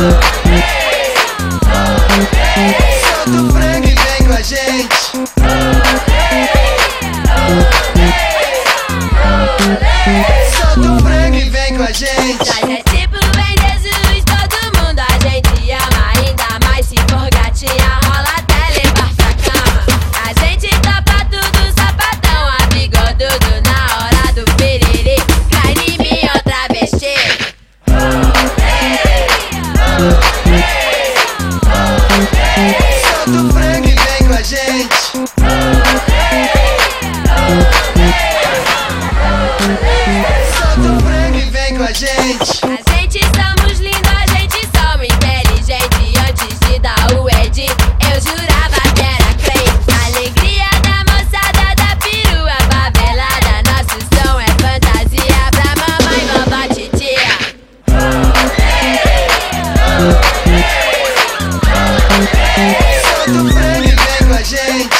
Solta o frango e vem com a gente. Solta o frango e vem com a gente. A gente somos lindo, a gente somos inteligente. Antes de dar o Ed, eu jurava que era crente. Alegria da moçada da perua babelada. Nosso som é fantasia pra mamãe, vovó, titia. Solta o frango e vem com a gente.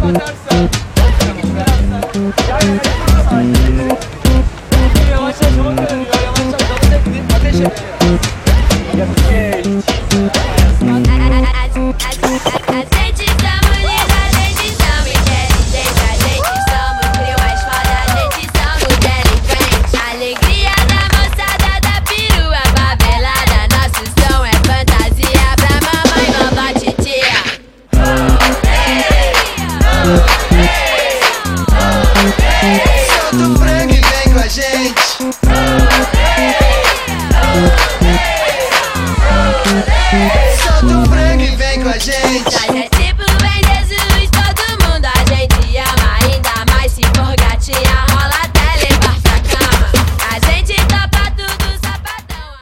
Yavaş yavaş yavaş yavaş yavaş yavaş yavaş yavaş yavaş yavaş yavaş yavaş yavaş yavaş yavaş Solta o frango e vem com a gente.